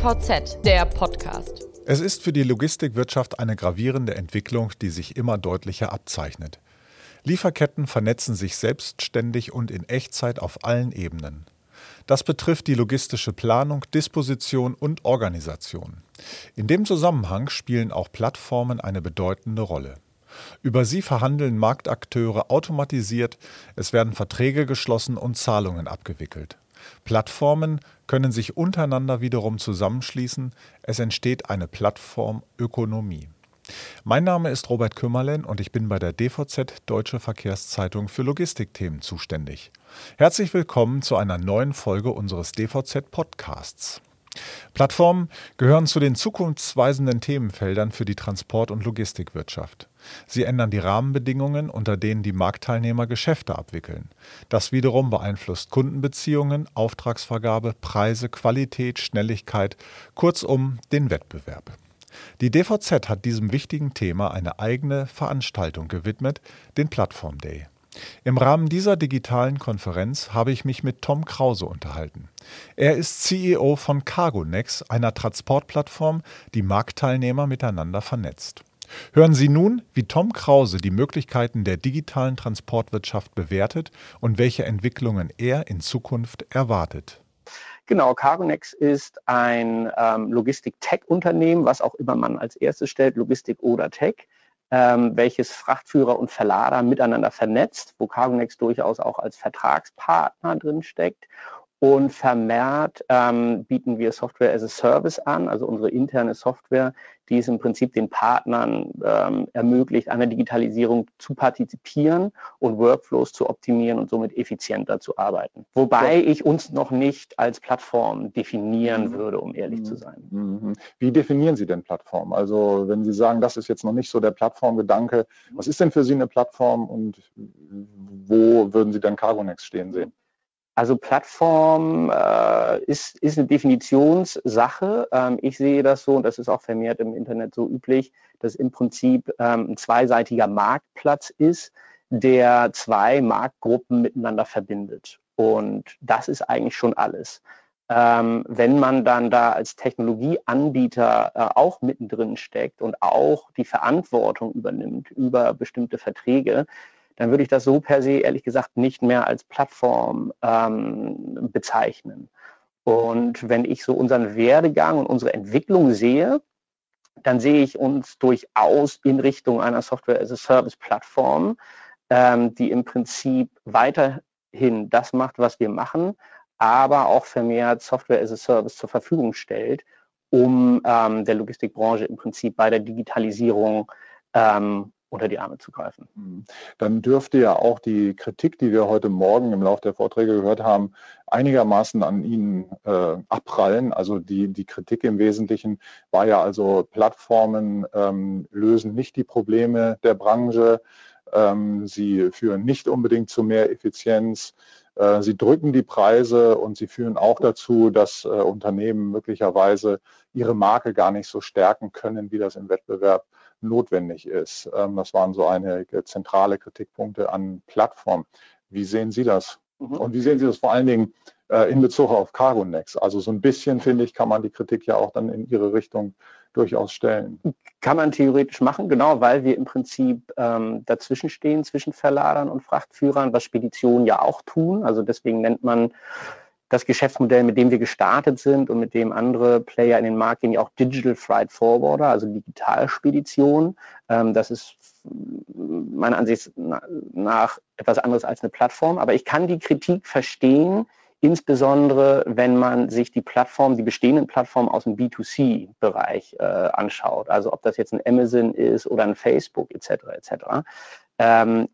DVZ, der Podcast. Es ist für die Logistikwirtschaft eine gravierende Entwicklung, die sich immer deutlicher abzeichnet. Lieferketten vernetzen sich selbstständig und in Echtzeit auf allen Ebenen. Das betrifft die logistische Planung, Disposition und Organisation. In dem Zusammenhang spielen auch Plattformen eine bedeutende Rolle. Über sie verhandeln Marktakteure automatisiert, es werden Verträge geschlossen und Zahlungen abgewickelt. Plattformen können sich untereinander wiederum zusammenschließen, es entsteht eine Plattformökonomie. Mein Name ist Robert Kümmerlen und ich bin bei der DVZ Deutsche Verkehrszeitung für Logistikthemen zuständig. Herzlich willkommen zu einer neuen Folge unseres DVZ Podcasts. Plattformen gehören zu den zukunftsweisenden Themenfeldern für die Transport- und Logistikwirtschaft. Sie ändern die Rahmenbedingungen, unter denen die Marktteilnehmer Geschäfte abwickeln. Das wiederum beeinflusst Kundenbeziehungen, Auftragsvergabe, Preise, Qualität, Schnelligkeit, kurzum den Wettbewerb. Die DVZ hat diesem wichtigen Thema eine eigene Veranstaltung gewidmet, den Plattform Day. Im Rahmen dieser digitalen Konferenz habe ich mich mit Tom Krause unterhalten. Er ist CEO von Cargonex, einer Transportplattform, die Marktteilnehmer miteinander vernetzt. Hören Sie nun, wie Tom Krause die Möglichkeiten der digitalen Transportwirtschaft bewertet und welche Entwicklungen er in Zukunft erwartet. Genau, Cargonex ist ein ähm, Logistik-Tech-Unternehmen, was auch immer man als erstes stellt, Logistik oder Tech ähm, welches Frachtführer und Verlader miteinander vernetzt, wo Cargonex durchaus auch als Vertragspartner drin steckt. Und vermehrt ähm, bieten wir Software as a Service an, also unsere interne Software, die es im Prinzip den Partnern ähm, ermöglicht, an der Digitalisierung zu partizipieren und Workflows zu optimieren und somit effizienter zu arbeiten. Wobei ja. ich uns noch nicht als Plattform definieren mhm. würde, um ehrlich mhm. zu sein. Mhm. Wie definieren Sie denn Plattform? Also wenn Sie sagen, das ist jetzt noch nicht so der Plattformgedanke, was ist denn für Sie eine Plattform und wo würden Sie dann Cargonex stehen sehen? Also Plattform äh, ist, ist eine Definitionssache. Ähm, ich sehe das so, und das ist auch vermehrt im Internet so üblich, dass im Prinzip ähm, ein zweiseitiger Marktplatz ist, der zwei Marktgruppen miteinander verbindet. Und das ist eigentlich schon alles. Ähm, wenn man dann da als Technologieanbieter äh, auch mittendrin steckt und auch die Verantwortung übernimmt über bestimmte Verträge, dann würde ich das so per se ehrlich gesagt nicht mehr als Plattform ähm, bezeichnen. Und wenn ich so unseren Werdegang und unsere Entwicklung sehe, dann sehe ich uns durchaus in Richtung einer Software-as-a-Service-Plattform, ähm, die im Prinzip weiterhin das macht, was wir machen, aber auch vermehrt Software-as-a-Service zur Verfügung stellt, um ähm, der Logistikbranche im Prinzip bei der Digitalisierung ähm, unter die Arme zu greifen. Hm. Dann dürfte ja auch die Kritik, die wir heute Morgen im Laufe der Vorträge gehört haben, einigermaßen an Ihnen äh, abprallen. Also die, die Kritik im Wesentlichen war ja also, Plattformen ähm, lösen nicht die Probleme der Branche. Ähm, sie führen nicht unbedingt zu mehr Effizienz. Äh, sie drücken die Preise und sie führen auch dazu, dass äh, Unternehmen möglicherweise ihre Marke gar nicht so stärken können, wie das im Wettbewerb notwendig ist. Ähm, das waren so einige zentrale Kritikpunkte an Plattformen. Wie sehen Sie das? Mhm. Und wie sehen Sie das vor allen Dingen äh, in Bezug auf CargoNext? Also so ein bisschen, finde ich, kann man die Kritik ja auch dann in Ihre Richtung durchaus stellen. Kann man theoretisch machen, genau, weil wir im Prinzip ähm, dazwischen stehen, zwischen Verladern und Frachtführern, was Speditionen ja auch tun. Also deswegen nennt man das Geschäftsmodell, mit dem wir gestartet sind und mit dem andere Player in den Markt gehen, ja auch Digital Freight Forwarder, also Digitalspedition. Ähm, das ist meiner Ansicht nach etwas anderes als eine Plattform. Aber ich kann die Kritik verstehen, insbesondere wenn man sich die Plattform, die bestehenden Plattformen aus dem B2C-Bereich äh, anschaut. Also ob das jetzt ein Amazon ist oder ein Facebook etc. etc. Ähm,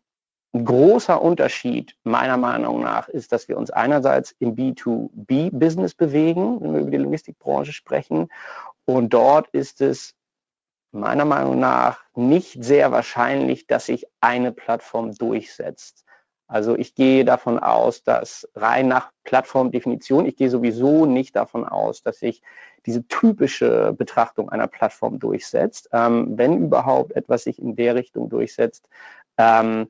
großer Unterschied meiner Meinung nach ist, dass wir uns einerseits im B2B-Business bewegen, wenn wir über die Logistikbranche sprechen. Und dort ist es meiner Meinung nach nicht sehr wahrscheinlich, dass sich eine Plattform durchsetzt. Also ich gehe davon aus, dass rein nach Plattformdefinition, ich gehe sowieso nicht davon aus, dass sich diese typische Betrachtung einer Plattform durchsetzt. Ähm, wenn überhaupt etwas sich in der Richtung durchsetzt, ähm,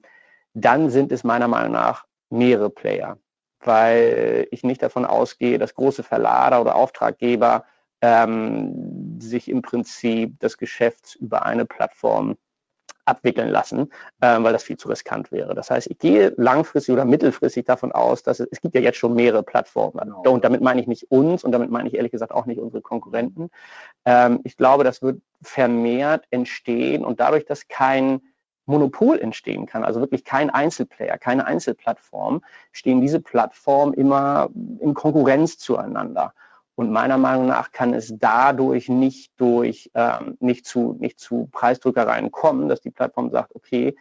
dann sind es meiner Meinung nach mehrere Player, weil ich nicht davon ausgehe, dass große Verlader oder Auftraggeber ähm, sich im Prinzip das Geschäft über eine Plattform abwickeln lassen, ähm, weil das viel zu riskant wäre. Das heißt, ich gehe langfristig oder mittelfristig davon aus, dass es, es gibt ja jetzt schon mehrere Plattformen. Genau. Und damit meine ich nicht uns und damit meine ich ehrlich gesagt auch nicht unsere Konkurrenten. Ähm, ich glaube, das wird vermehrt entstehen und dadurch, dass kein Monopol entstehen kann, also wirklich kein Einzelplayer, keine Einzelplattform, stehen diese Plattformen immer in Konkurrenz zueinander. Und meiner Meinung nach kann es dadurch nicht durch ähm, nicht zu nicht zu Preisdrückereien kommen, dass die Plattform sagt, okay,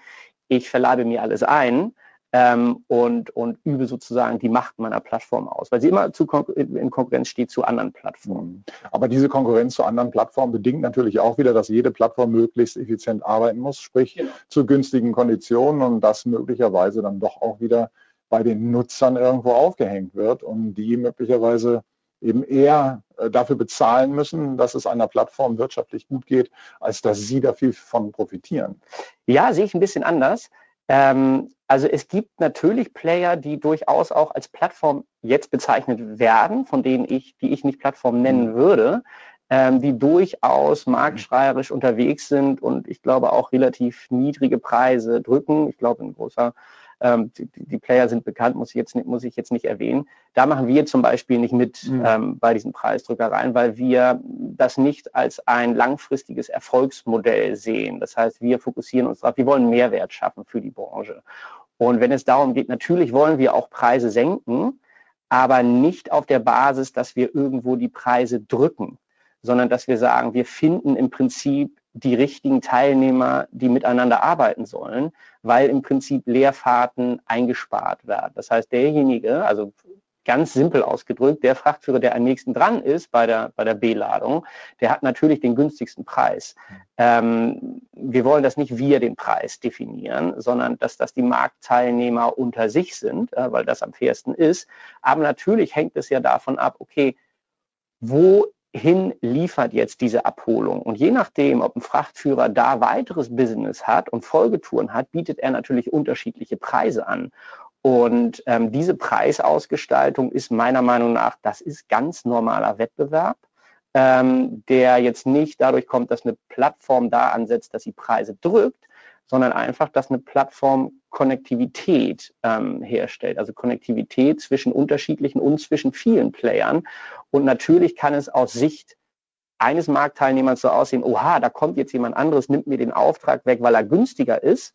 ich verleibe mir alles ein ähm, und und übe sozusagen die Macht meiner Plattform aus, weil sie immer zu in Konkurrenz steht zu anderen Plattformen. Aber diese Konkurrenz zu anderen Plattformen bedingt natürlich auch wieder, dass jede Plattform möglichst effizient arbeiten muss, sprich genau. zu günstigen Konditionen und das möglicherweise dann doch auch wieder bei den Nutzern irgendwo aufgehängt wird und die möglicherweise eben eher äh, dafür bezahlen müssen, dass es einer Plattform wirtschaftlich gut geht, als dass sie da viel von profitieren. Ja, sehe ich ein bisschen anders. Ähm, also es gibt natürlich Player, die durchaus auch als Plattform jetzt bezeichnet werden, von denen ich, die ich nicht Plattform nennen mhm. würde, ähm, die durchaus marktschreierisch unterwegs sind und ich glaube auch relativ niedrige Preise drücken. Ich glaube, ein großer ähm, die, die, Player sind bekannt, muss ich, jetzt, muss ich jetzt nicht erwähnen. Da machen wir zum Beispiel nicht mit mhm. ähm, bei diesen Preisdrückereien, weil wir das nicht als ein langfristiges Erfolgsmodell sehen. Das heißt, wir fokussieren uns darauf, wir wollen Mehrwert schaffen für die Branche. Und wenn es darum geht, natürlich wollen wir auch Preise senken, aber nicht auf der Basis, dass wir irgendwo die Preise drücken, sondern dass wir sagen, wir finden im Prinzip die richtigen Teilnehmer, die miteinander arbeiten sollen, weil im Prinzip Leerfahrten eingespart werden. Das heißt, derjenige, also ganz simpel ausgedrückt, der Frachtführer, der am nächsten dran ist bei der, bei der B-Ladung, der hat natürlich den günstigsten Preis. Ähm, wir wollen das nicht wir den Preis definieren, sondern dass das die Marktteilnehmer unter sich sind, äh, weil das am fairsten ist. Aber natürlich hängt es ja davon ab, okay, wo hin liefert jetzt diese Abholung. Und je nachdem, ob ein Frachtführer da weiteres Business hat und Folgetouren hat, bietet er natürlich unterschiedliche Preise an. Und ähm, diese Preisausgestaltung ist meiner Meinung nach, das ist ganz normaler Wettbewerb, ähm, der jetzt nicht dadurch kommt, dass eine Plattform da ansetzt, dass sie Preise drückt, sondern einfach, dass eine Plattform Konnektivität ähm, herstellt, also Konnektivität zwischen unterschiedlichen und zwischen vielen Playern. Und natürlich kann es aus Sicht eines Marktteilnehmers so aussehen, oha, da kommt jetzt jemand anderes, nimmt mir den Auftrag weg, weil er günstiger ist.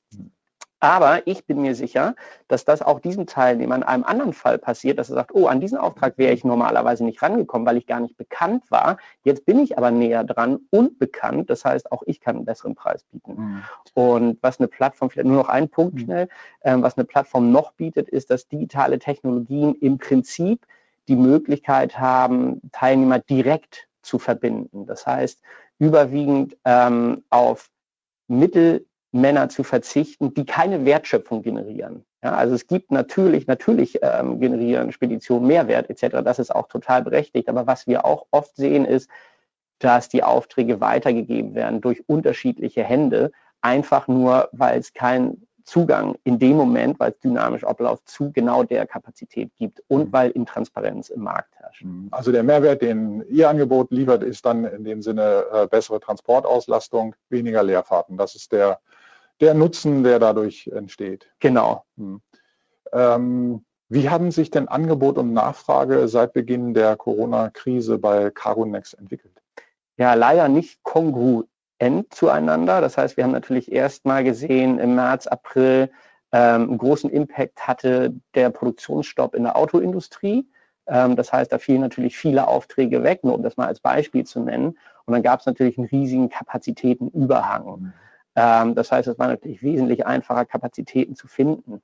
Aber ich bin mir sicher, dass das auch diesem Teilnehmer in einem anderen Fall passiert, dass er sagt, oh, an diesen Auftrag wäre ich normalerweise nicht rangekommen, weil ich gar nicht bekannt war. Jetzt bin ich aber näher dran und bekannt. Das heißt, auch ich kann einen besseren Preis bieten. Mhm. Und was eine Plattform, vielleicht nur noch ein Punkt mhm. schnell, ähm, was eine Plattform noch bietet, ist, dass digitale Technologien im Prinzip die Möglichkeit haben, Teilnehmer direkt zu verbinden. Das heißt, überwiegend ähm, auf Mittel Männer zu verzichten, die keine Wertschöpfung generieren. Ja, also es gibt natürlich, natürlich ähm, generieren Speditionen Mehrwert etc. Das ist auch total berechtigt. Aber was wir auch oft sehen ist, dass die Aufträge weitergegeben werden durch unterschiedliche Hände, einfach nur, weil es keinen Zugang in dem Moment, weil es dynamisch abläuft, zu genau der Kapazität gibt und mhm. weil Intransparenz im Markt herrscht. Mhm. Also der Mehrwert, den Ihr Angebot liefert, ist dann in dem Sinne äh, bessere Transportauslastung, weniger Leerfahrten. Das ist der der Nutzen, der dadurch entsteht. Genau. Hm. Ähm, wie haben sich denn Angebot und Nachfrage seit Beginn der Corona-Krise bei Caronex entwickelt? Ja, leider nicht kongruent zueinander. Das heißt, wir haben natürlich erst mal gesehen im März, April ähm, großen Impact hatte der Produktionsstopp in der Autoindustrie. Ähm, das heißt, da fielen natürlich viele Aufträge weg, nur um das mal als Beispiel zu nennen. Und dann gab es natürlich einen riesigen Kapazitätenüberhang. Mhm. Ähm, das heißt, es war natürlich wesentlich einfacher, Kapazitäten zu finden.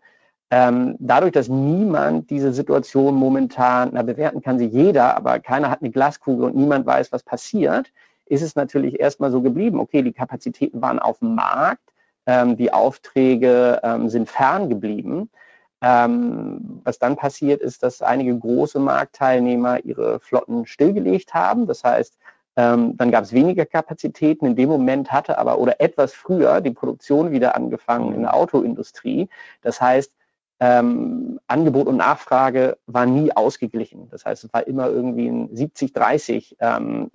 Ähm, dadurch, dass niemand diese Situation momentan, na, bewerten kann sie jeder, aber keiner hat eine Glaskugel und niemand weiß, was passiert, ist es natürlich erstmal so geblieben, okay, die Kapazitäten waren auf dem Markt, ähm, die Aufträge ähm, sind fern geblieben. Ähm, was dann passiert ist, dass einige große Marktteilnehmer ihre Flotten stillgelegt haben. Das heißt, ähm, dann gab es weniger Kapazitäten. In dem Moment hatte aber oder etwas früher die Produktion wieder angefangen in der Autoindustrie. Das heißt, ähm, Angebot und Nachfrage war nie ausgeglichen. Das heißt, es war immer irgendwie ein 70-30 ähm,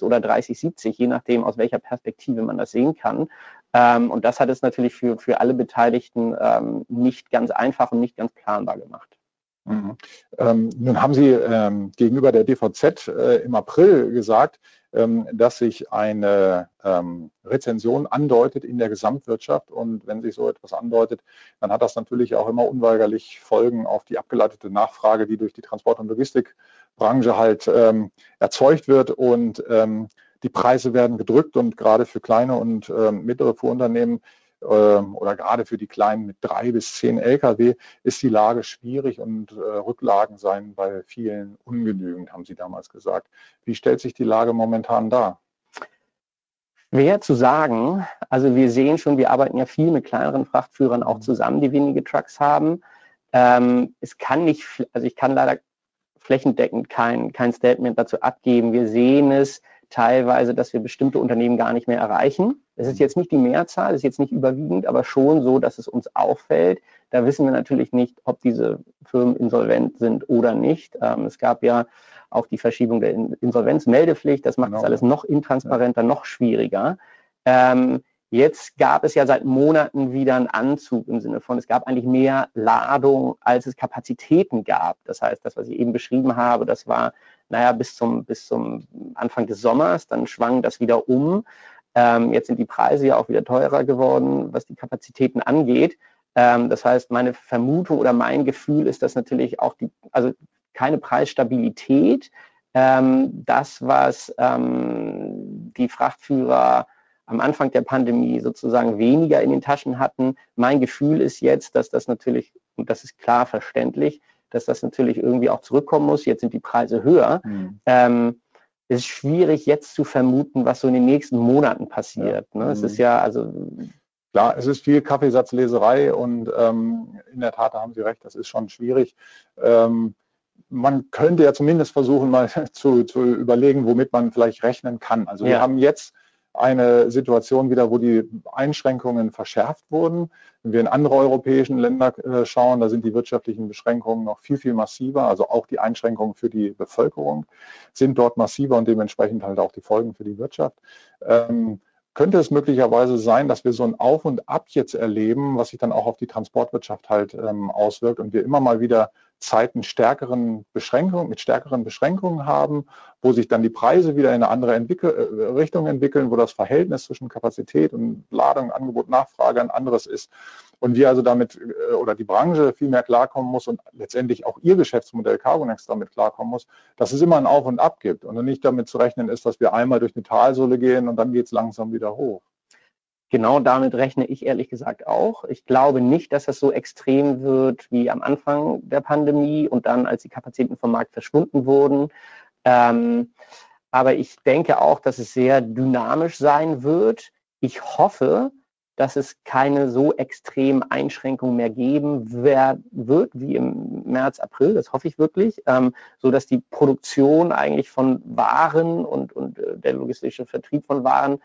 oder 30-70, je nachdem, aus welcher Perspektive man das sehen kann. Ähm, und das hat es natürlich für, für alle Beteiligten ähm, nicht ganz einfach und nicht ganz planbar gemacht. Mhm. Ähm, nun haben Sie ähm, gegenüber der DVZ äh, im April gesagt, dass sich eine ähm, Rezension andeutet in der Gesamtwirtschaft. Und wenn sich so etwas andeutet, dann hat das natürlich auch immer unweigerlich Folgen auf die abgeleitete Nachfrage, die durch die Transport- und Logistikbranche halt ähm, erzeugt wird. Und ähm, die Preise werden gedrückt und gerade für kleine und mittlere Fuhrunternehmen ähm, oder gerade für die Kleinen mit drei bis zehn Lkw ist die Lage schwierig und äh, Rücklagen seien bei vielen ungenügend, haben Sie damals gesagt. Wie stellt sich die Lage momentan dar? Schwer zu sagen. Also wir sehen schon, wir arbeiten ja viel mit kleineren Frachtführern auch zusammen, die wenige Trucks haben. Ähm, es kann nicht, also ich kann leider flächendeckend kein, kein Statement dazu abgeben. Wir sehen es teilweise, dass wir bestimmte Unternehmen gar nicht mehr erreichen. Es ist jetzt nicht die Mehrzahl, es ist jetzt nicht überwiegend, aber schon so, dass es uns auffällt. Da wissen wir natürlich nicht, ob diese Firmen insolvent sind oder nicht. Ähm, es gab ja auch die Verschiebung der Insolvenzmeldepflicht. Das macht genau. das alles noch intransparenter, noch schwieriger. Ähm, Jetzt gab es ja seit Monaten wieder einen Anzug im Sinne von, es gab eigentlich mehr Ladung, als es Kapazitäten gab. Das heißt, das, was ich eben beschrieben habe, das war, naja, bis zum, bis zum Anfang des Sommers, dann schwang das wieder um. Ähm, jetzt sind die Preise ja auch wieder teurer geworden, was die Kapazitäten angeht. Ähm, das heißt, meine Vermutung oder mein Gefühl ist, dass natürlich auch die, also keine Preisstabilität, ähm, das, was ähm, die Frachtführer am Anfang der Pandemie sozusagen weniger in den Taschen hatten. Mein Gefühl ist jetzt, dass das natürlich, und das ist klar verständlich, dass das natürlich irgendwie auch zurückkommen muss. Jetzt sind die Preise höher. Mhm. Ähm, es ist schwierig jetzt zu vermuten, was so in den nächsten Monaten passiert. Ja. Ne? Es mhm. ist ja also Klar, es ist viel Kaffeesatzleserei und ähm, in der Tat haben Sie recht, das ist schon schwierig. Ähm, man könnte ja zumindest versuchen, mal zu, zu überlegen, womit man vielleicht rechnen kann. Also ja. wir haben jetzt eine Situation wieder, wo die Einschränkungen verschärft wurden. Wenn wir in andere europäische Länder äh, schauen, da sind die wirtschaftlichen Beschränkungen noch viel, viel massiver. Also auch die Einschränkungen für die Bevölkerung sind dort massiver und dementsprechend halt auch die Folgen für die Wirtschaft. Ähm, könnte es möglicherweise sein, dass wir so ein Auf und Ab jetzt erleben, was sich dann auch auf die Transportwirtschaft halt ähm, auswirkt und wir immer mal wieder Zeiten stärkeren Beschränkungen, mit stärkeren Beschränkungen haben, wo sich dann die Preise wieder in eine andere Entwickel äh, Richtung entwickeln, wo das Verhältnis zwischen Kapazität und Ladung, Angebot, Nachfrage ein anderes ist. Und wir also damit äh, oder die Branche viel mehr klarkommen muss und letztendlich auch ihr Geschäftsmodell Carbonex damit klarkommen muss, dass es immer ein Auf und Ab gibt und nicht damit zu rechnen ist, dass wir einmal durch eine Talsohle gehen und dann geht es langsam wieder hoch. Genau damit rechne ich ehrlich gesagt auch. Ich glaube nicht, dass das so extrem wird wie am Anfang der Pandemie und dann, als die Kapazitäten vom Markt verschwunden wurden. Ähm, aber ich denke auch, dass es sehr dynamisch sein wird. Ich hoffe, dass es keine so extremen Einschränkungen mehr geben wird wie im März, April. Das hoffe ich wirklich, ähm, so dass die Produktion eigentlich von Waren und, und äh, der logistische Vertrieb von Waren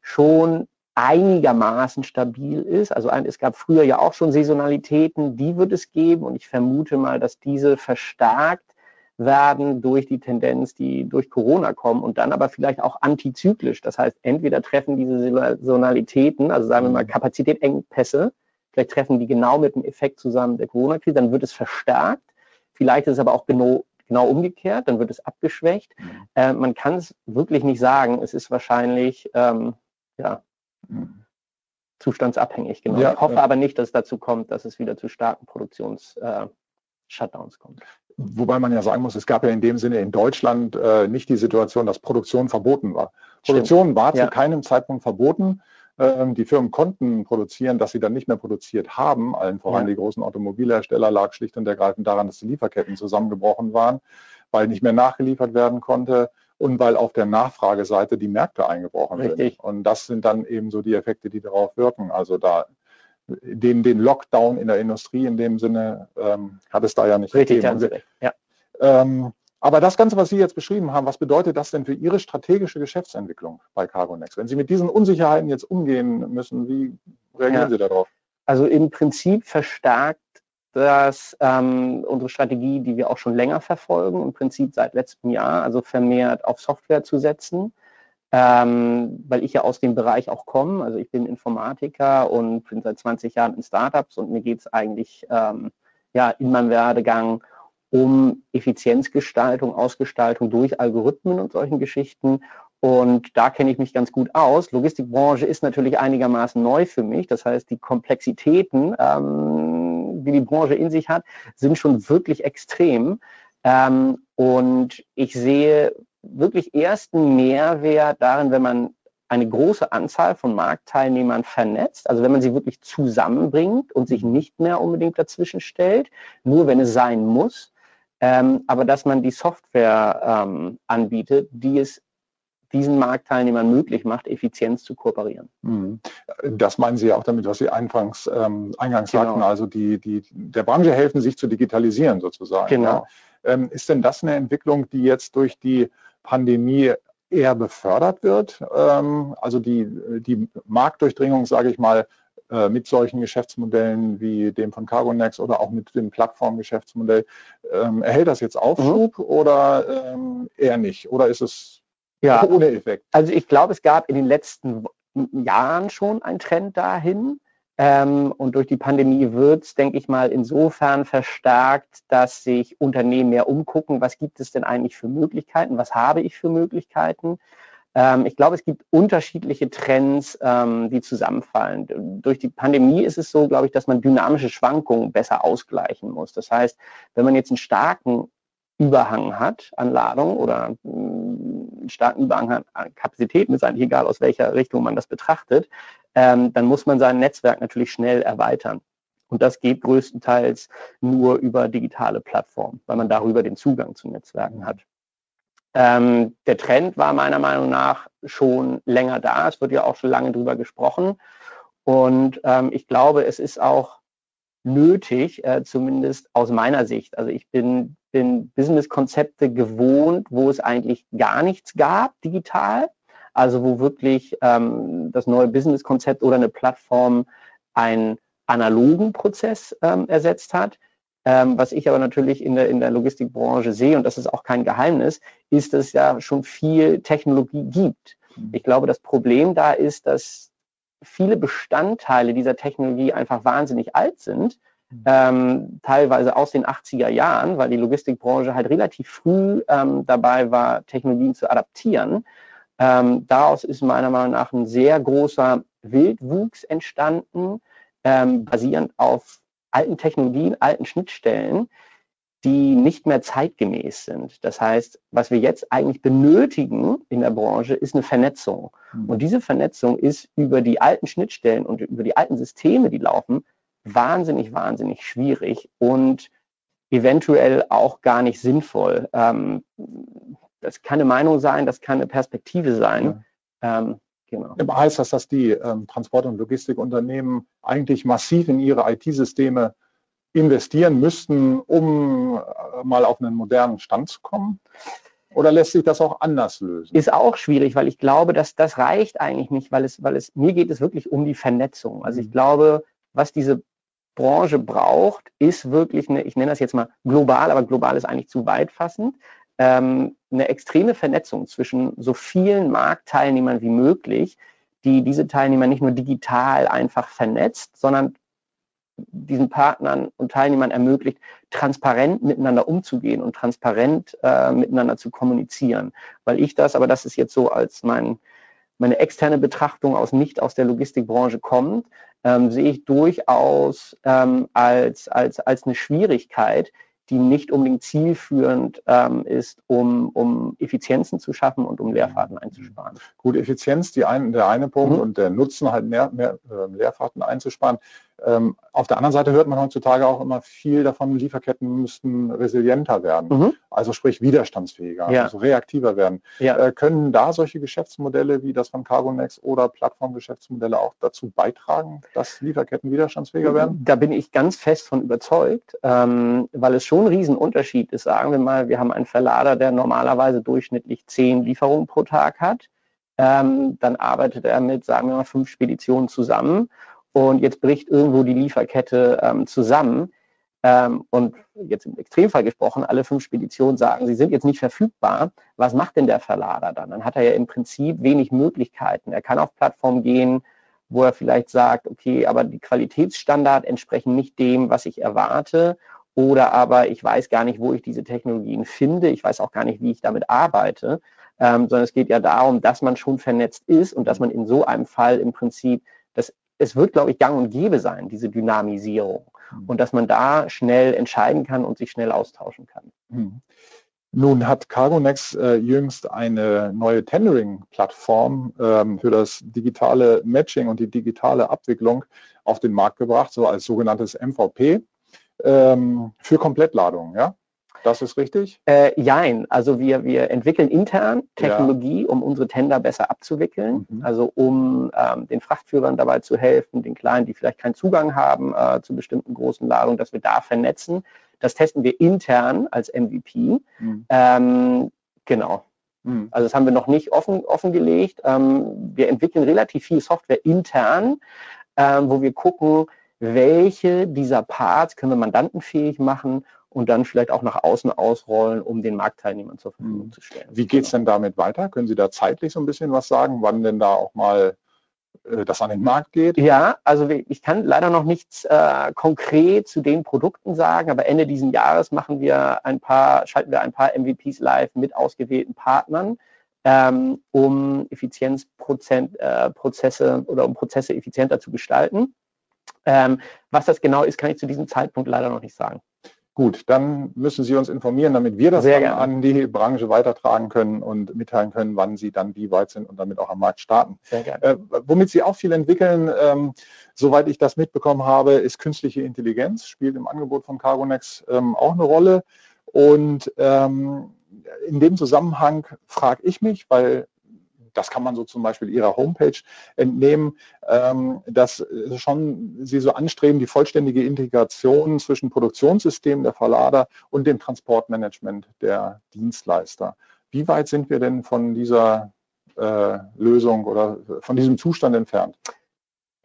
schon einigermaßen stabil ist. Also es gab früher ja auch schon Saisonalitäten, die wird es geben und ich vermute mal, dass diese verstärkt werden durch die Tendenz, die durch Corona kommen und dann aber vielleicht auch antizyklisch. Das heißt, entweder treffen diese Saisonalitäten, also sagen wir mal mhm. Kapazitätengpässe, vielleicht treffen die genau mit dem Effekt zusammen der Corona-Krise, dann wird es verstärkt. Vielleicht ist es aber auch genau, genau umgekehrt, dann wird es abgeschwächt. Mhm. Äh, man kann es wirklich nicht sagen. Es ist wahrscheinlich ähm, ja, zustandsabhängig, genau. Ja, ich hoffe ja. aber nicht, dass es dazu kommt, dass es wieder zu starken Produktions-Shutdowns äh, kommt. Wobei man ja sagen muss, es gab ja in dem Sinne in Deutschland äh, nicht die Situation, dass Produktion verboten war. Produktion Stimmt. war zu ja. keinem Zeitpunkt verboten. Ähm, die Firmen konnten produzieren, dass sie dann nicht mehr produziert haben. Allen voran die großen Automobilhersteller lag schlicht und ergreifend daran, dass die Lieferketten zusammengebrochen waren, weil nicht mehr nachgeliefert werden konnte und weil auf der Nachfrageseite die Märkte eingebrochen Richtig. sind. Und das sind dann eben so die Effekte, die darauf wirken. Also da den, den Lockdown in der Industrie in dem Sinne ähm, hat es da ja nicht Richtig, gegeben. Ja. Ähm, aber das Ganze, was Sie jetzt beschrieben haben, was bedeutet das denn für Ihre strategische Geschäftsentwicklung bei Cargonex? Wenn Sie mit diesen Unsicherheiten jetzt umgehen müssen, wie reagieren ja. Sie darauf? Also im Prinzip verstärkt dass ähm, unsere Strategie, die wir auch schon länger verfolgen, im Prinzip seit letztem Jahr, also vermehrt auf Software zu setzen, ähm, weil ich ja aus dem Bereich auch komme. Also ich bin Informatiker und bin seit 20 Jahren in Startups und mir geht es eigentlich ähm, ja, in meinem Werdegang um Effizienzgestaltung, Ausgestaltung durch Algorithmen und solchen Geschichten. Und da kenne ich mich ganz gut aus. Logistikbranche ist natürlich einigermaßen neu für mich. Das heißt, die Komplexitäten, ähm, die die Branche in sich hat, sind schon wirklich extrem. Ähm, und ich sehe wirklich ersten Mehrwert darin, wenn man eine große Anzahl von Marktteilnehmern vernetzt, also wenn man sie wirklich zusammenbringt und sich nicht mehr unbedingt dazwischen stellt, nur wenn es sein muss, ähm, aber dass man die Software ähm, anbietet, die es diesen Marktteilnehmern möglich macht, effizient zu kooperieren. Mhm. Das meinen Sie ja auch damit, was Sie eingangs, ähm, eingangs genau. sagten, also die, die der Branche helfen, sich zu digitalisieren sozusagen. Genau. Ja? Ähm, ist denn das eine Entwicklung, die jetzt durch die Pandemie eher befördert wird? Ähm, also die, die Marktdurchdringung, sage ich mal, äh, mit solchen Geschäftsmodellen wie dem von Cargonex oder auch mit dem Plattformgeschäftsmodell, ähm, erhält das jetzt Aufschub mhm. oder ähm, eher nicht? Oder ist es ja, ohne Effekt? Also ich glaube, es gab in den letzten Jahren schon einen Trend dahin. Ähm, und durch die Pandemie wird es, denke ich mal, insofern verstärkt, dass sich Unternehmen mehr umgucken, was gibt es denn eigentlich für Möglichkeiten, was habe ich für Möglichkeiten. Ähm, ich glaube, es gibt unterschiedliche Trends, ähm, die zusammenfallen. Durch die Pandemie ist es so, glaube ich, dass man dynamische Schwankungen besser ausgleichen muss. Das heißt, wenn man jetzt einen starken Überhang hat an Ladung oder mm, einen starken Überhang an Kapazitäten, ist eigentlich egal, aus welcher Richtung man das betrachtet, ähm, dann muss man sein Netzwerk natürlich schnell erweitern. Und das geht größtenteils nur über digitale Plattformen, weil man darüber den Zugang zu Netzwerken hat. Ähm, der Trend war meiner Meinung nach schon länger da. Es wird ja auch schon lange drüber gesprochen. Und ähm, ich glaube, es ist auch nötig, äh, zumindest aus meiner Sicht. Also ich bin, bin Business-Konzepte gewohnt, wo es eigentlich gar nichts gab digital also wo wirklich ähm, das neue Business-Konzept oder eine Plattform einen analogen Prozess ähm, ersetzt hat. Ähm, was ich aber natürlich in der, in der Logistikbranche sehe, und das ist auch kein Geheimnis, ist, dass es ja schon viel Technologie gibt. Mhm. Ich glaube, das Problem da ist, dass viele Bestandteile dieser Technologie einfach wahnsinnig alt sind. Ähm, teilweise aus den 80er Jahren, weil die Logistikbranche halt relativ früh ähm, dabei war, Technologien zu adaptieren. Ähm, daraus ist meiner Meinung nach ein sehr großer Wildwuchs entstanden, ähm, basierend auf alten Technologien, alten Schnittstellen, die nicht mehr zeitgemäß sind. Das heißt, was wir jetzt eigentlich benötigen in der Branche, ist eine Vernetzung. Mhm. Und diese Vernetzung ist über die alten Schnittstellen und über die alten Systeme, die laufen, wahnsinnig, wahnsinnig schwierig und eventuell auch gar nicht sinnvoll. Ähm, das kann eine Meinung sein, das kann eine Perspektive sein. Ja. Ähm, genau. Heißt das, dass die ähm, Transport- und Logistikunternehmen eigentlich massiv in ihre IT-Systeme investieren müssten, um äh, mal auf einen modernen Stand zu kommen? Oder lässt sich das auch anders lösen? Ist auch schwierig, weil ich glaube, dass das reicht eigentlich nicht, weil es, weil es, mir geht es wirklich um die Vernetzung. Also ich mhm. glaube, was diese Branche braucht, ist wirklich eine, ich nenne das jetzt mal global, aber global ist eigentlich zu weit fassend, ähm, eine extreme Vernetzung zwischen so vielen Marktteilnehmern wie möglich, die diese Teilnehmer nicht nur digital einfach vernetzt, sondern diesen Partnern und Teilnehmern ermöglicht, transparent miteinander umzugehen und transparent äh, miteinander zu kommunizieren. Weil ich das, aber das ist jetzt so als mein, meine externe Betrachtung aus nicht aus der Logistikbranche kommt, ähm, sehe ich durchaus ähm, als, als, als eine Schwierigkeit, die nicht unbedingt zielführend ähm, ist, um, um Effizienzen zu schaffen und um Leerfahrten einzusparen. Gut, Effizienz, die ein, der eine Punkt mhm. und der Nutzen halt mehr, mehr äh, Leerfahrten einzusparen. Ähm, auf der anderen Seite hört man heutzutage auch immer viel davon, Lieferketten müssten resilienter werden, mhm. also sprich widerstandsfähiger, ja. also reaktiver werden. Ja. Äh, können da solche Geschäftsmodelle wie das von Cargonex oder Plattformgeschäftsmodelle auch dazu beitragen, dass Lieferketten widerstandsfähiger werden? Da bin ich ganz fest von überzeugt, ähm, weil es schon ein Riesenunterschied ist. Sagen wir mal, wir haben einen Verlader, der normalerweise durchschnittlich zehn Lieferungen pro Tag hat. Ähm, dann arbeitet er mit, sagen wir mal, fünf Speditionen zusammen und jetzt bricht irgendwo die Lieferkette ähm, zusammen, ähm, und jetzt im Extremfall gesprochen, alle fünf Speditionen sagen, sie sind jetzt nicht verfügbar, was macht denn der Verlader dann? Dann hat er ja im Prinzip wenig Möglichkeiten. Er kann auf Plattformen gehen, wo er vielleicht sagt, okay, aber die Qualitätsstandard entsprechen nicht dem, was ich erwarte. Oder aber ich weiß gar nicht, wo ich diese Technologien finde. Ich weiß auch gar nicht, wie ich damit arbeite. Ähm, sondern es geht ja darum, dass man schon vernetzt ist und dass man in so einem Fall im Prinzip, das, es wird, glaube ich, gang und gäbe sein, diese Dynamisierung. Mhm. Und dass man da schnell entscheiden kann und sich schnell austauschen kann. Mhm. Nun hat Cargonex äh, jüngst eine neue Tendering-Plattform ähm, für das digitale Matching und die digitale Abwicklung auf den Markt gebracht, so als sogenanntes MVP ähm, für Komplettladungen. Ja? Das ist richtig? Äh, jein. Also wir, wir entwickeln intern Technologie, ja. um unsere Tender besser abzuwickeln. Mhm. Also um ähm, den Frachtführern dabei zu helfen, den Kleinen, die vielleicht keinen Zugang haben äh, zu bestimmten großen Ladungen, dass wir da vernetzen das testen wir intern als MVP. Mhm. Ähm, genau. Mhm. Also das haben wir noch nicht offen, offengelegt. Ähm, wir entwickeln relativ viel Software intern, ähm, wo wir gucken, welche dieser Parts können wir mandantenfähig machen und dann vielleicht auch nach außen ausrollen, um den Marktteilnehmern zur Verfügung mhm. zu stellen. Wie geht es denn damit weiter? Können Sie da zeitlich so ein bisschen was sagen, wann denn da auch mal äh, das an den Markt geht? Ja, also ich kann leider noch nichts äh, konkret zu den Produkten sagen, aber Ende dieses Jahres machen wir ein paar, schalten wir ein paar MVPs live mit ausgewählten Partnern, ähm, um Effizienzprozesse äh, oder um Prozesse effizienter zu gestalten. Ähm, was das genau ist, kann ich zu diesem Zeitpunkt leider noch nicht sagen. Gut, dann müssen Sie uns informieren, damit wir das an die Branche weitertragen können und mitteilen können, wann Sie dann wie weit sind und damit auch am Markt starten. Sehr gerne. Äh, womit Sie auch viel entwickeln, ähm, soweit ich das mitbekommen habe, ist künstliche Intelligenz, spielt im Angebot von Cargonex ähm, auch eine Rolle. Und ähm, in dem Zusammenhang frage ich mich, weil das kann man so zum Beispiel ihrer Homepage entnehmen, ähm, dass äh, schon sie so anstreben, die vollständige Integration zwischen Produktionssystemen der Verlader und dem Transportmanagement der Dienstleister. Wie weit sind wir denn von dieser äh, Lösung oder von diesem Zustand entfernt?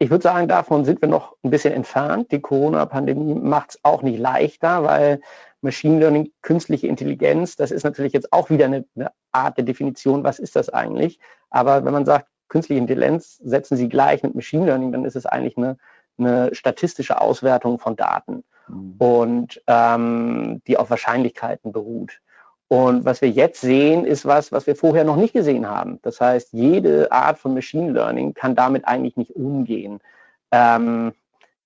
Ich würde sagen, davon sind wir noch ein bisschen entfernt. Die Corona-Pandemie macht es auch nicht leichter, weil Machine Learning, künstliche Intelligenz, das ist natürlich jetzt auch wieder eine, eine Art der Definition, was ist das eigentlich? Aber wenn man sagt, künstliche Intelligenz setzen Sie gleich mit Machine Learning, dann ist es eigentlich eine, eine statistische Auswertung von Daten mhm. und ähm, die auf Wahrscheinlichkeiten beruht. Und was wir jetzt sehen, ist was, was wir vorher noch nicht gesehen haben. Das heißt, jede Art von Machine Learning kann damit eigentlich nicht umgehen. Ähm,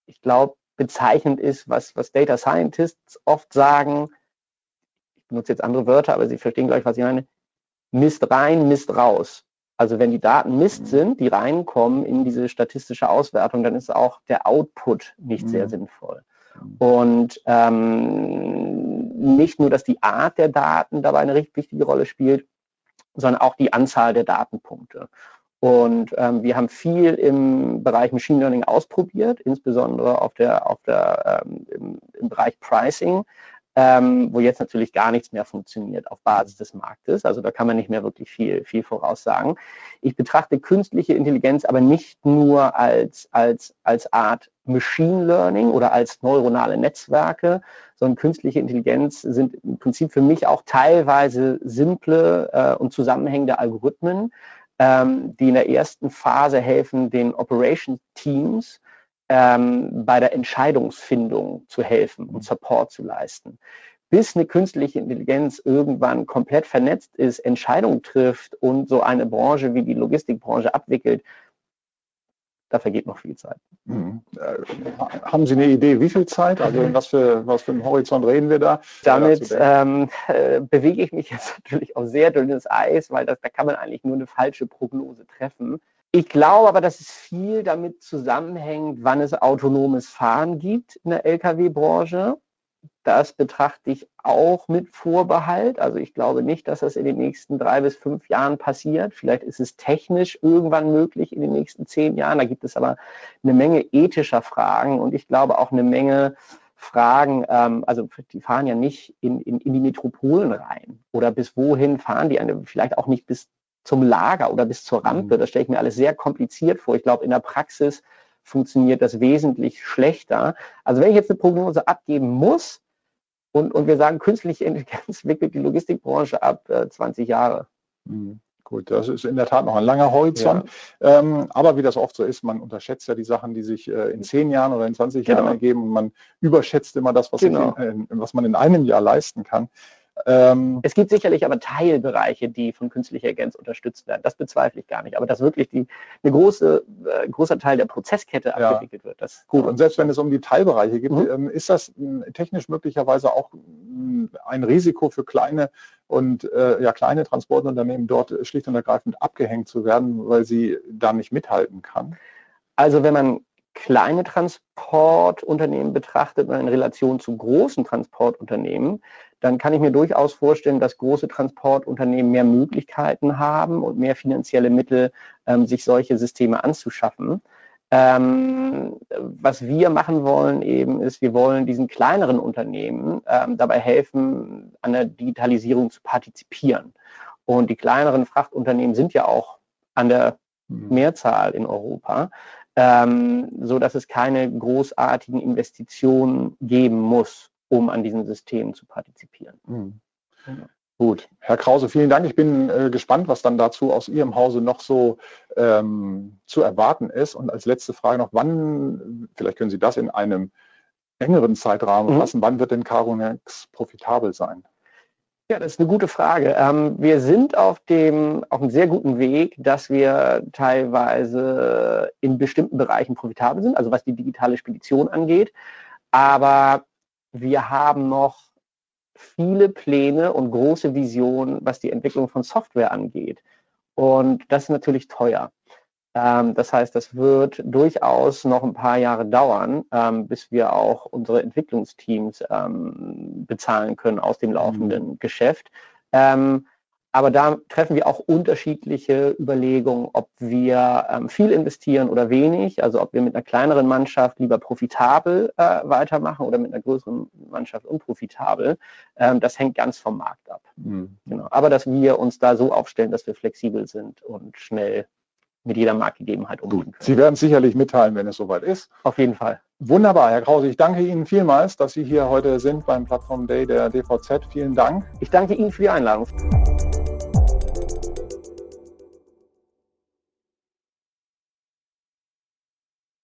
ich glaube, bezeichnend ist, was, was Data Scientists oft sagen, ich benutze jetzt andere Wörter, aber Sie verstehen gleich, was ich meine, Mist rein, Mist raus. Also wenn die Daten Mist mhm. sind, die reinkommen in diese statistische Auswertung, dann ist auch der Output nicht mhm. sehr sinnvoll. Und ähm, nicht nur, dass die Art der Daten dabei eine richtig wichtige Rolle spielt, sondern auch die Anzahl der Datenpunkte. Und ähm, wir haben viel im Bereich Machine Learning ausprobiert, insbesondere auf der, auf der, ähm, im, im Bereich Pricing ähm, wo jetzt natürlich gar nichts mehr funktioniert auf Basis des Marktes. Also da kann man nicht mehr wirklich viel, viel voraussagen. Ich betrachte künstliche Intelligenz aber nicht nur als, als, als Art Machine Learning oder als neuronale Netzwerke, sondern künstliche Intelligenz sind im Prinzip für mich auch teilweise simple äh, und zusammenhängende Algorithmen, ähm, die in der ersten Phase helfen, den Operation Teams ähm, bei der Entscheidungsfindung zu helfen und Support zu leisten. Bis eine künstliche Intelligenz irgendwann komplett vernetzt ist, Entscheidungen trifft und so eine Branche wie die Logistikbranche abwickelt, da vergeht noch viel Zeit. Mhm. Äh, haben Sie eine Idee, wie viel Zeit? Also was für, was für einen Horizont reden wir da? Damit ähm, äh, bewege ich mich jetzt natürlich auf sehr dünnes Eis, weil das, da kann man eigentlich nur eine falsche Prognose treffen. Ich glaube aber, dass es viel damit zusammenhängt, wann es autonomes Fahren gibt in der Lkw-Branche. Das betrachte ich auch mit Vorbehalt. Also ich glaube nicht, dass das in den nächsten drei bis fünf Jahren passiert. Vielleicht ist es technisch irgendwann möglich in den nächsten zehn Jahren. Da gibt es aber eine Menge ethischer Fragen und ich glaube auch eine Menge Fragen, ähm, also die fahren ja nicht in, in, in die Metropolen rein oder bis wohin fahren die, vielleicht auch nicht bis zum Lager oder bis zur Rampe. Mhm. Das stelle ich mir alles sehr kompliziert vor. Ich glaube, in der Praxis funktioniert das wesentlich schlechter. Also wenn ich jetzt eine Prognose abgeben muss und, und wir sagen, künstliche Intelligenz wickelt die Logistikbranche ab äh, 20 Jahre. Mhm. Gut, das ist in der Tat noch ein langer Horizont. Ja. Ähm, aber wie das oft so ist, man unterschätzt ja die Sachen, die sich äh, in zehn Jahren oder in 20 genau. Jahren ergeben und man überschätzt immer das, was, genau. in, in, was man in einem Jahr leisten kann. Ähm, es gibt sicherlich aber Teilbereiche, die von künstlicher Intelligenz unterstützt werden. Das bezweifle ich gar nicht. Aber dass wirklich die, eine große, äh, großer Teil der Prozesskette ja. abgewickelt wird. Das Gut, und selbst wenn es um die Teilbereiche geht, mhm. ähm, ist das äh, technisch möglicherweise auch äh, ein Risiko für kleine und äh, ja, kleine Transportunternehmen dort schlicht und ergreifend abgehängt zu werden, weil sie da nicht mithalten kann? Also wenn man kleine Transportunternehmen betrachtet in Relation zu großen Transportunternehmen, dann kann ich mir durchaus vorstellen, dass große Transportunternehmen mehr Möglichkeiten haben und mehr finanzielle Mittel, ähm, sich solche Systeme anzuschaffen. Ähm, was wir machen wollen eben ist, wir wollen diesen kleineren Unternehmen ähm, dabei helfen, an der Digitalisierung zu partizipieren. Und die kleineren Frachtunternehmen sind ja auch an der mhm. Mehrzahl in Europa, ähm, so dass es keine großartigen Investitionen geben muss um an diesen Systemen zu partizipieren. Mhm. Ja. Gut, Herr Krause, vielen Dank. Ich bin äh, gespannt, was dann dazu aus Ihrem Hause noch so ähm, zu erwarten ist. Und als letzte Frage noch, wann, vielleicht können Sie das in einem engeren Zeitrahmen mhm. fassen, wann wird denn Caronex profitabel sein? Ja, das ist eine gute Frage. Ähm, wir sind auf dem, auf einem sehr guten Weg, dass wir teilweise in bestimmten Bereichen profitabel sind, also was die digitale Spedition angeht. Aber wir haben noch viele Pläne und große Visionen, was die Entwicklung von Software angeht. Und das ist natürlich teuer. Ähm, das heißt, das wird durchaus noch ein paar Jahre dauern, ähm, bis wir auch unsere Entwicklungsteams ähm, bezahlen können aus dem laufenden mhm. Geschäft. Aber da treffen wir auch unterschiedliche Überlegungen, ob wir ähm, viel investieren oder wenig. Also ob wir mit einer kleineren Mannschaft lieber profitabel äh, weitermachen oder mit einer größeren Mannschaft unprofitabel. Ähm, das hängt ganz vom Markt ab. Mhm. Genau. Aber dass wir uns da so aufstellen, dass wir flexibel sind und schnell mit jeder Marktgegebenheit umgehen können. Sie werden sicherlich mitteilen, wenn es soweit ist. Auf jeden Fall. Wunderbar, Herr Krause. Ich danke Ihnen vielmals, dass Sie hier heute sind beim Plattform Day der DVZ. Vielen Dank. Ich danke Ihnen für die Einladung.